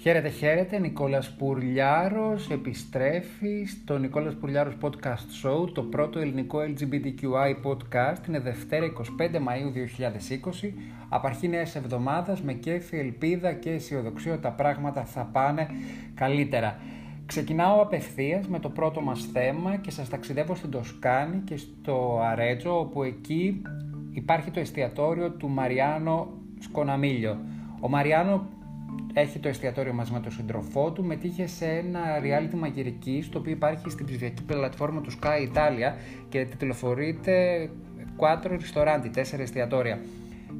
Χαίρετε, χαίρετε. Νικόλας Πουρλιάρος επιστρέφει στο Νικόλας Πουρλιάρος Podcast Show, το πρώτο ελληνικό LGBTQI podcast. Είναι Δευτέρα 25 Μαΐου 2020. Από αρχή νέας εβδομάδας με κέφι, ελπίδα και αισιοδοξία ότι τα πράγματα θα πάνε καλύτερα. Ξεκινάω απευθείας με το πρώτο μας θέμα και σας ταξιδεύω στην Τοσκάνη και στο Αρέτζο, όπου εκεί υπάρχει το εστιατόριο του Μαριάνο Σκοναμίλιο. Ο Μαριάνο έχει το εστιατόριο μαζί με τον σύντροφό του, μετήχε σε ένα reality μαγειρική, το οποίο υπάρχει στην ψηφιακή πλατφόρμα του Sky Italia και τηλεφορείται 4 ριστοράντι, 4 εστιατόρια.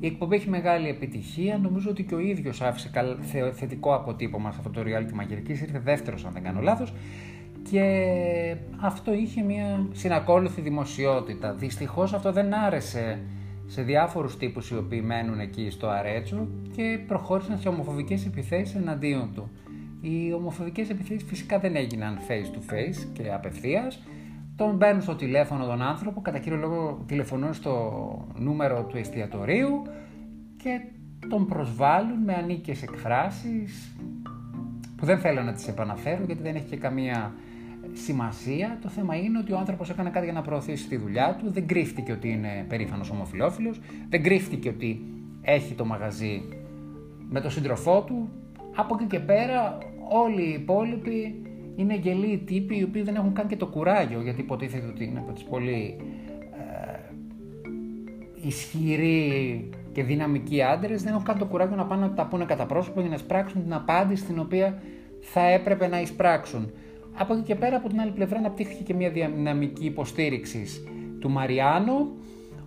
Η εκπομπή έχει μεγάλη επιτυχία. Νομίζω ότι και ο ίδιος άφησε θετικό αποτύπωμα σε αυτό το reality μαγειρικής. Ήρθε δεύτερος, αν δεν κάνω λάθος. Και αυτό είχε μια συνακόλουθη δημοσιότητα. Δυστυχώς αυτό δεν άρεσε σε διάφορους τύπους οι οποίοι μένουν εκεί στο Αρέτσο και προχώρησαν σε ομοφοβικές επιθέσεις εναντίον του. Οι ομοφοβικές επιθέσεις φυσικά δεν έγιναν face to face και απευθείας. Τον μπαίνουν στο τηλέφωνο τον άνθρωπο, κατά κύριο λόγο τηλεφωνούν στο νούμερο του εστιατορίου και τον προσβάλλουν με ανίκες εκφράσεις που δεν θέλω να τις επαναφέρω γιατί δεν έχει και καμία σημασία. Το θέμα είναι ότι ο άνθρωπος έκανε κάτι για να προωθήσει τη δουλειά του. Δεν κρύφτηκε ότι είναι περήφανος ομοφυλόφιλο. Δεν κρύφτηκε ότι έχει το μαγαζί με τον σύντροφό του. Από εκεί και πέρα, όλοι οι υπόλοιποι είναι γελοί τύποι οι οποίοι δεν έχουν καν και το κουράγιο γιατί υποτίθεται ότι είναι από τις πολύ ε, ισχυροί και δυναμικοί άντρες. Δεν έχουν καν το κουράγιο να πάνε να τα πούνε κατά πρόσωπο για να εισπράξουν την απάντηση την οποία θα έπρεπε να εισπράξουν. Από εκεί και πέρα από την άλλη πλευρά αναπτύχθηκε και μια δυναμική υποστήριξη του Μαριάνου,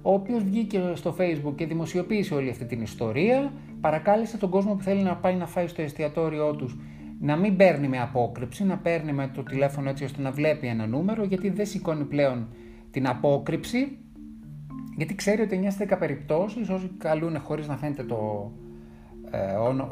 ο οποίος βγήκε στο facebook και δημοσιοποίησε όλη αυτή την ιστορία, παρακάλεσε τον κόσμο που θέλει να πάει να φάει στο εστιατόριό τους να μην παίρνει με απόκρυψη, να παίρνει με το τηλέφωνο έτσι ώστε να βλέπει ένα νούμερο, γιατί δεν σηκώνει πλέον την απόκρυψη, γιατί ξέρει ότι 9 στις 10 περιπτώσεις, όσοι καλούν χωρίς να φαίνεται το, ε,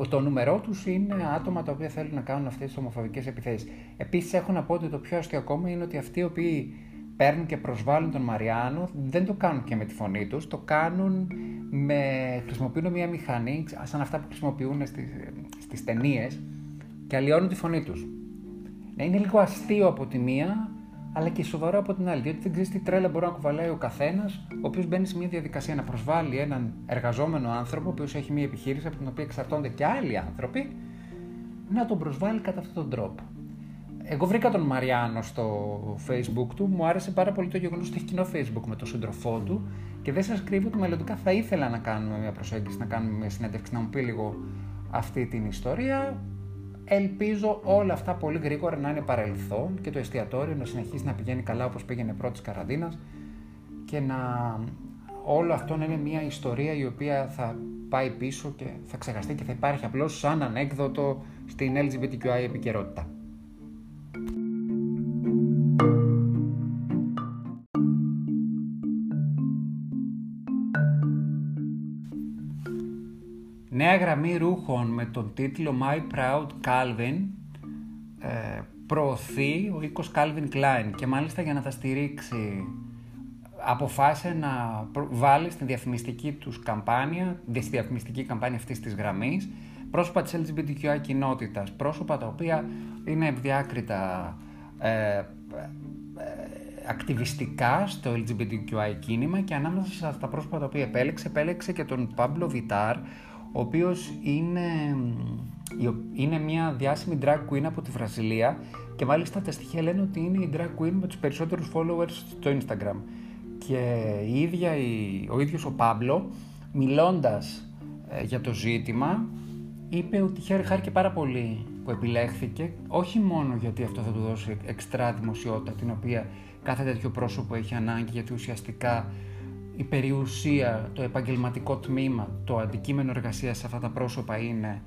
το νούμερό τους είναι άτομα τα οποία θέλουν να κάνουν αυτές τις ομοφοβικές επιθέσεις. Επίσης, έχω να πω ότι το πιο αστείο ακόμα είναι ότι αυτοί οι οποίοι παίρνουν και προσβάλλουν τον Μαριάνο δεν το κάνουν και με τη φωνή τους, το κάνουν με. χρησιμοποιούν μια μηχανή, σαν αυτά που χρησιμοποιούν στις ταινίες και αλλοιώνουν τη φωνή τους. Ναι, είναι λίγο αστείο από τη μία, αλλά και σοβαρό από την άλλη. Διότι δεν ξέρεις τι τρέλα μπορεί να κουβαλάει ο καθένας, ο οποίος μπαίνει σε μια διαδικασία να προσβάλλει έναν εργαζόμενο άνθρωπο, ο οποίος έχει μια επιχείρηση από την οποία εξαρτώνται και άλλοι άνθρωποι, να τον προσβάλλει κατά αυτόν τον τρόπο. Εγώ βρήκα τον Μαριάνο στο facebook του, μου άρεσε πάρα πολύ το γεγονός ότι έχει κοινό facebook με τον σύντροφό του και δεν σας κρύβω ότι μελλοντικά θα ήθελα να κάνουμε μια προσέγγιση, να κάνουμε μια συνέντευξη, να μου πει λίγο αυτή την ιστορία. Ελπίζω όλα αυτά πολύ γρήγορα να είναι παρελθόν και το εστιατόριο να συνεχίσει να πηγαίνει καλά όπως πήγαινε πρώτη καραντίνας και να όλο αυτό να είναι μια ιστορία η οποία θα πάει πίσω και θα ξεχαστεί και θα υπάρχει απλώς σαν ανέκδοτο στην LGBTQI επικαιρότητα. Γραμμή ρούχων με τον τίτλο My Proud Calvin ε, προωθεί ο οίκος Calvin Klein και μάλιστα για να τα στηρίξει αποφάσισε να βάλει στην διαφημιστική τους καμπάνια, στη διαφημιστική καμπάνια αυτής της γραμμής πρόσωπα της LGBTQI κοινότητας, πρόσωπα τα οποία είναι ευδιάκριτα ε, ε, ακτιβιστικά στο LGBTQI κίνημα και ανάμεσα στα πρόσωπα τα οποία επέλεξε, επέλεξε και τον Παύλο Βιτάρ, ο οποίος είναι, είναι μια διάσημη drag queen από τη Βραζιλία και μάλιστα τα στοιχεία λένε ότι είναι η drag queen με τους περισσότερους followers στο Instagram. Και η ίδια, ο ίδιος ο Πάμπλο, μιλώντας ε, για το ζήτημα, είπε ότι χάρηκε πάρα πολύ που επιλέχθηκε, όχι μόνο γιατί αυτό θα του δώσει εξτρά δημοσιότητα, την οποία κάθε τέτοιο πρόσωπο έχει ανάγκη, γιατί ουσιαστικά η περιουσία, το επαγγελματικό τμήμα, το αντικείμενο εργασίας σε αυτά τα πρόσωπα είναι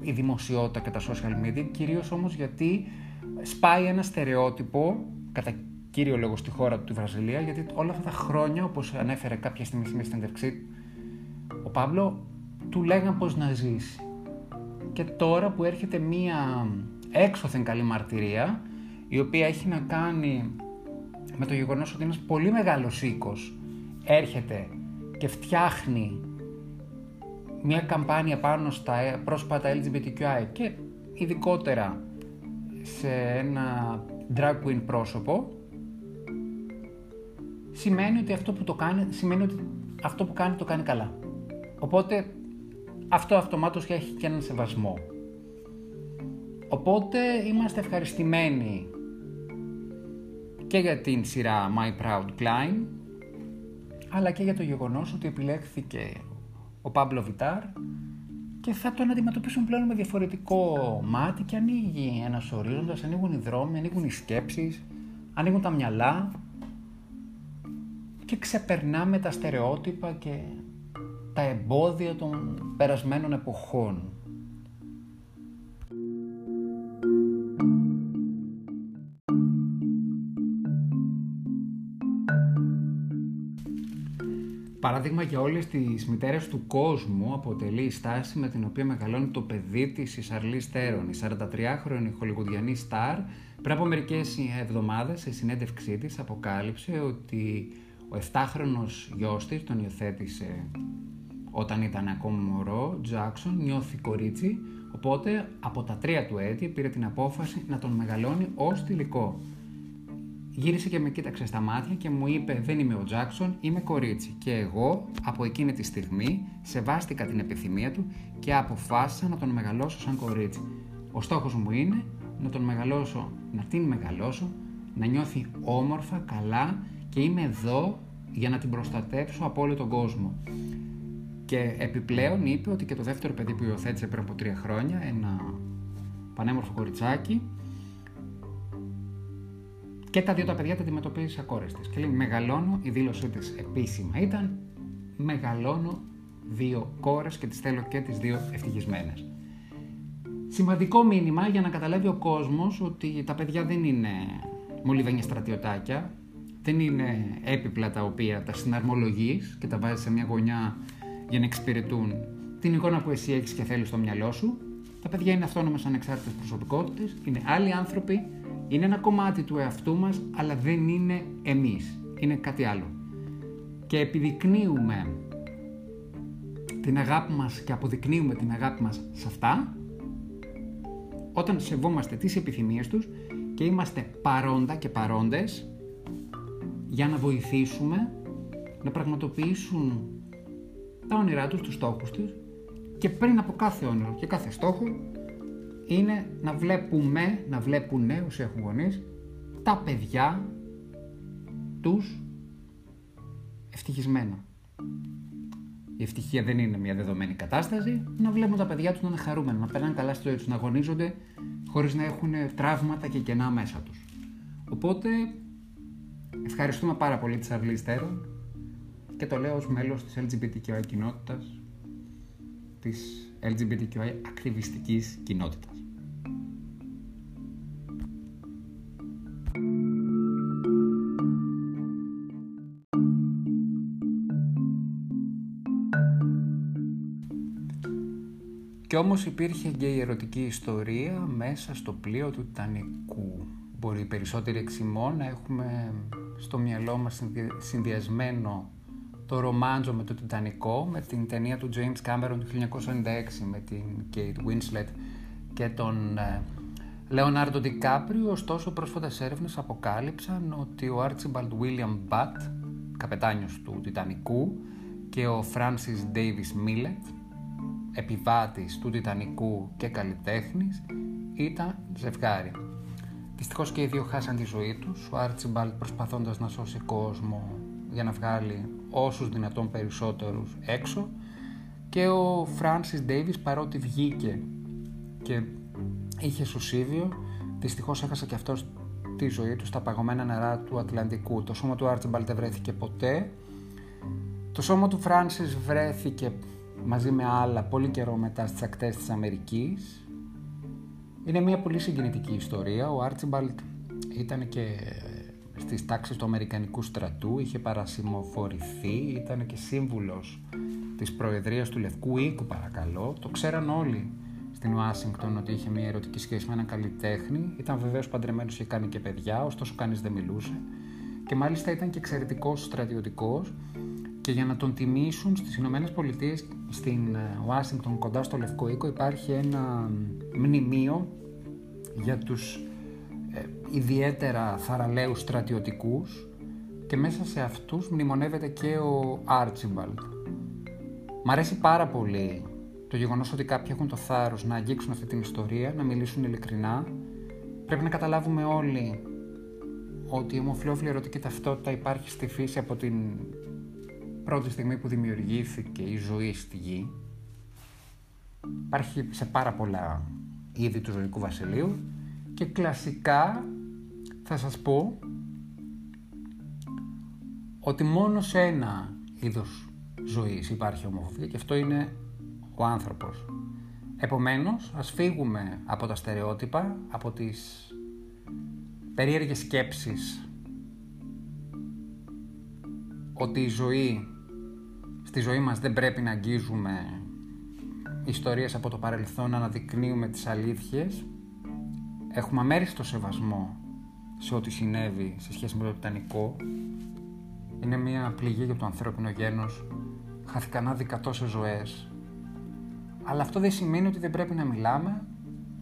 η δημοσιότητα και τα social media, κυρίως όμως γιατί σπάει ένα στερεότυπο, κατά κύριο λόγο στη χώρα του, τη Βραζιλία, γιατί όλα αυτά τα χρόνια, όπως ανέφερε κάποια στιγμή στην συνέντευξή ο Παύλο του λέγαν πώς να ζήσει. Και τώρα που έρχεται μία έξωθεν καλή μαρτυρία, η οποία έχει να κάνει με το γεγονός ότι είναι ένας πολύ μεγάλος οίκος έρχεται και φτιάχνει μια καμπάνια πάνω στα πρόσωπα LGBTQI και ειδικότερα σε ένα drag queen πρόσωπο σημαίνει ότι αυτό που το κάνει, σημαίνει ότι αυτό που κάνει το κάνει καλά. Οπότε αυτό αυτομάτως έχει και έναν σεβασμό. Οπότε είμαστε ευχαριστημένοι και για την σειρά My Proud Klein αλλά και για το γεγονός ότι επιλέχθηκε ο Παύλο Βιτάρ και θα τον αντιμετωπίσουν πλέον με διαφορετικό μάτι και ανοίγει ένα ορίζοντα, ανοίγουν οι δρόμοι, ανοίγουν οι σκέψεις, ανοίγουν τα μυαλά και ξεπερνάμε τα στερεότυπα και τα εμπόδια των περασμένων εποχών. Παράδειγμα για όλες τις μητέρες του κόσμου αποτελεί η στάση με την οποία μεγαλώνει το παιδί της η Σαρλίζ Θέρον, η 43χρονη χολιγουντιανή σταρ, πριν από μερικές εβδομάδες σε συνέντευξή της αποκάλυψε ότι ο 7χρονος γιος της τον υιοθέτησε όταν ήταν ακόμα μωρό, Τζάξον νιώθει κορίτσι, οπότε από τα τρία του έτη πήρε την απόφαση να τον μεγαλώνει ως θηλυκό. Γύρισε και με κοίταξε στα μάτια και μου είπε «Δεν είμαι ο Τζάξον, είμαι κορίτσι». Και εγώ από εκείνη τη στιγμή σεβάστηκα την επιθυμία του και αποφάσισα να τον μεγαλώσω σαν κορίτσι. Ο στόχος μου είναι να τον μεγαλώσω, να την μεγαλώσω, να νιώθει όμορφα, καλά και είμαι εδώ για να την προστατεύσω από όλο τον κόσμο. Και επιπλέον είπε ότι και το δεύτερο παιδί που υιοθέτησε πριν από τρία χρόνια, ένα πανέμορφο κοριτσάκι, και τα δύο τα παιδιά τα αντιμετωπίζει ακόρεστη. Και λέει: Μεγαλώνω, η δήλωσή της επίσημα ήταν: Μεγαλώνω δύο κόρες και τις θέλω και τις δύο ευτυχισμένες. Σημαντικό μήνυμα για να καταλάβει ο κόσμος ότι τα παιδιά δεν είναι μολυβένια στρατιωτάκια, δεν είναι έπιπλα τα οποία τα συναρμολογείς και τα βάζεις σε μια γωνιά για να εξυπηρετούν την εικόνα που εσύ έχεις και θέλεις στο μυαλό σου. Τα παιδιά είναι αυτόνομε ανεξάρτητε προσωπικότητες, είναι άλλοι άνθρωποι είναι ένα κομμάτι του εαυτού μας, αλλά δεν είναι εμείς. Είναι κάτι άλλο. Και επιδεικνύουμε την αγάπη μας και αποδεικνύουμε την αγάπη μας σε αυτά, όταν σεβόμαστε τις επιθυμίες τους και είμαστε παρόντα και παρόντες για να βοηθήσουμε να πραγματοποιήσουν τα όνειρά τους, τους στόχους τους και πριν από κάθε όνειρο και κάθε στόχο είναι να βλέπουμε, να βλέπουν όσοι έχουν γονείς, τα παιδιά τους ευτυχισμένα. Η ευτυχία δεν είναι μια δεδομένη κατάσταση. Να βλέπουν τα παιδιά τους να είναι χαρούμενα, να περνάνε καλά στη ζωή τους, να αγωνίζονται χωρίς να έχουν τραύματα και κενά μέσα τους. Οπότε ευχαριστούμε πάρα πολύ τη Αυλή Στέρων και το λέω ως μέλος της LGBTQI κοινότητας, της LGBTQI ακτιβιστικής κοινότητας. Κι όμως υπήρχε και η ερωτική ιστορία μέσα στο πλοίο του Τιτανικού. Μπορεί περισσότεροι εξημών να έχουμε στο μυαλό μας συνδυασμένο το ρομάντζο με το Τιτανικό, με την ταινία του James Cameron του 1996 με την Kate Winslet και τον Leonardo DiCaprio, ωστόσο πρόσφατες έρευνες αποκάλυψαν ότι ο Archibald William Butt, καπετάνιος του Τιτανικού, και ο Francis Davis Millet, επιβάτης του Τιτανικού και καλλιτέχνης, ήταν ζευγάρι. Δυστυχώς και οι δύο χάσαν τη ζωή τους, ο Άρτσιμπαλτ προσπαθώντας να σώσει κόσμο για να βγάλει όσους δυνατόν περισσότερους έξω και ο Φράνσις Ντέιβις παρότι βγήκε και είχε σωσίβιο, δυστυχώς έχασε και αυτός τη ζωή του στα παγωμένα νερά του Ατλαντικού. Το σώμα του Άρτσιμπαλτ δεν βρέθηκε ποτέ. Το σώμα του Φράνσις βρέθηκε μαζί με άλλα πολύ καιρό μετά στις ακτές της Αμερικής. Είναι μια πολύ συγκινητική ιστορία. Ο Άρτσιμπαλτ ήταν και στις τάξεις του Αμερικανικού στρατού, είχε παρασημοφορηθεί, ήταν και σύμβουλος της Προεδρίας του Λευκού Οίκου παρακαλώ. Το ξέραν όλοι στην Ουάσιγκτον ότι είχε μια ερωτική σχέση με έναν καλλιτέχνη. Ήταν βεβαίως παντρεμένος και κάνει και παιδιά, ωστόσο κανείς δεν μιλούσε. Και μάλιστα ήταν και εξαιρετικός στρατιωτικός Και για να τον τιμήσουν στις Ηνωμένες Πολιτείες, στην Ουάσιγκτον κοντά στο Λευκό Οίκο υπάρχει ένα μνημείο για τους ε, ιδιαίτερα θαραλέους στρατιωτικούς και μέσα σε αυτούς μνημονεύεται και ο Άρτσιμπαλτ. Μ' αρέσει πάρα πολύ το γεγονός ότι κάποιοι έχουν το θάρρος να αγγίξουν αυτή την ιστορία, να μιλήσουν ειλικρινά. Πρέπει να καταλάβουμε όλοι ότι η ομοφιλόφιλη ερωτική ταυτότητα υπάρχει στη φύση από την πρώτη στιγμή που δημιουργήθηκε η ζωή στη γη. Υπάρχει σε πάρα πολλά είδη του ζωικού βασιλείου και κλασικά θα σας πω ότι μόνο σε ένα είδος ζωής υπάρχει ομοφοβία και αυτό είναι ο άνθρωπος. Επομένως, ας φύγουμε από τα στερεότυπα, από τις περίεργες σκέψεις ότι η ζωή, στη ζωή μας δεν πρέπει να αγγίζουμε ιστορίες από το παρελθόν, να αναδεικνύουμε τις αλήθειες. Έχουμε αμέριστο σεβασμό σε ό,τι συνέβη σε σχέση με το Τιτανικό. Είναι μια πληγή για το ανθρώπινο γένος. Χάθηκαν άδικα τόσες ζωές. Αλλά αυτό δεν σημαίνει ότι δεν πρέπει να μιλάμε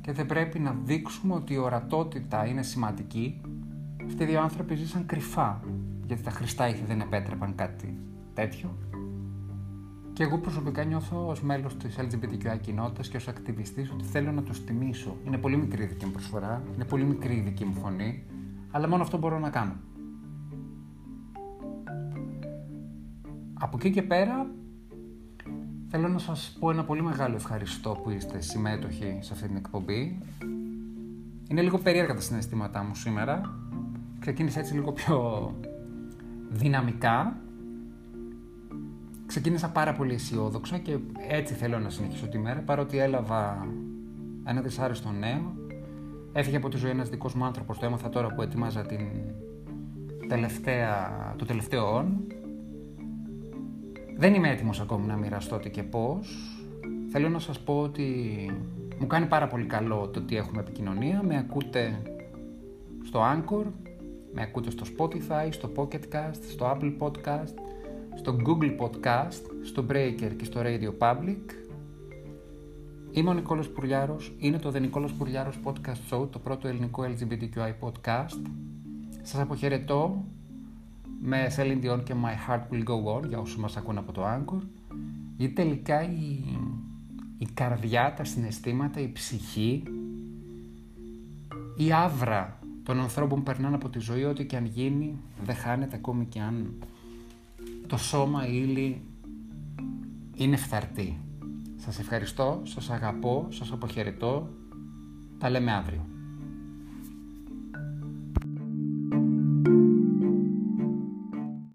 και δεν πρέπει να δείξουμε ότι η ορατότητα είναι σημαντική. Αυτοί οι δύο άνθρωποι ζήσαν κρυφά, γιατί τα χρηστά ήθη δεν επέτρεπαν κάτι τέτοιο. Και εγώ προσωπικά νιώθω ως μέλος της LGBTQI κοινότητας και ως ακτιβιστής ότι θέλω να τους τιμήσω. Είναι πολύ μικρή η δική μου προσφορά, είναι πολύ μικρή η δική μου φωνή, αλλά μόνο αυτό μπορώ να κάνω. Από εκεί και πέρα θέλω να σας πω ένα πολύ μεγάλο ευχαριστώ που είστε συμμέτοχοι σε αυτή την εκπομπή. Είναι λίγο περίεργα τα συναισθήματά μου σήμερα. Ξεκίνησε έτσι λίγο πιο δυναμικά ξεκίνησα πάρα πολύ αισιόδοξα και έτσι θέλω να συνεχίσω τη μέρα, παρότι έλαβα ένα δυσάρεστο νέο. Έφυγε από τη ζωή ένας δικός μου άνθρωπος, το έμαθα τώρα που ετοιμάζα την τελευταία, το τελευταίο όν. Δεν είμαι έτοιμος ακόμη να μοιραστώ τι και πώς. Θέλω να σας πω ότι μου κάνει πάρα πολύ καλό το ότι έχουμε επικοινωνία. Με ακούτε στο Anchor, με ακούτε στο Spotify, στο Pocket Cast, στο Apple Podcast, στο Google Podcast, στο Breaker και στο Radio Public. Είμαι ο Νικόλος Πουρλιάρος, είναι το The Νικόλος Πουρλιάρος Podcast Show, το πρώτο ελληνικό LGBTQI podcast. Σας αποχαιρετώ με Celine Dion και My Heart Will Go On για όσους μας ακούν από το Anchor. Γιατί τελικά η, η καρδιά, τα συναισθήματα, η ψυχή, η άβρα των ανθρώπων που περνάνε από τη ζωή, ό,τι και αν γίνει, δεν χάνεται ακόμη και αν το σώμα ύλη είναι φθαρτή. Σας ευχαριστώ, σας αγαπώ, σας αποχαιρετώ. Τα λέμε αύριο.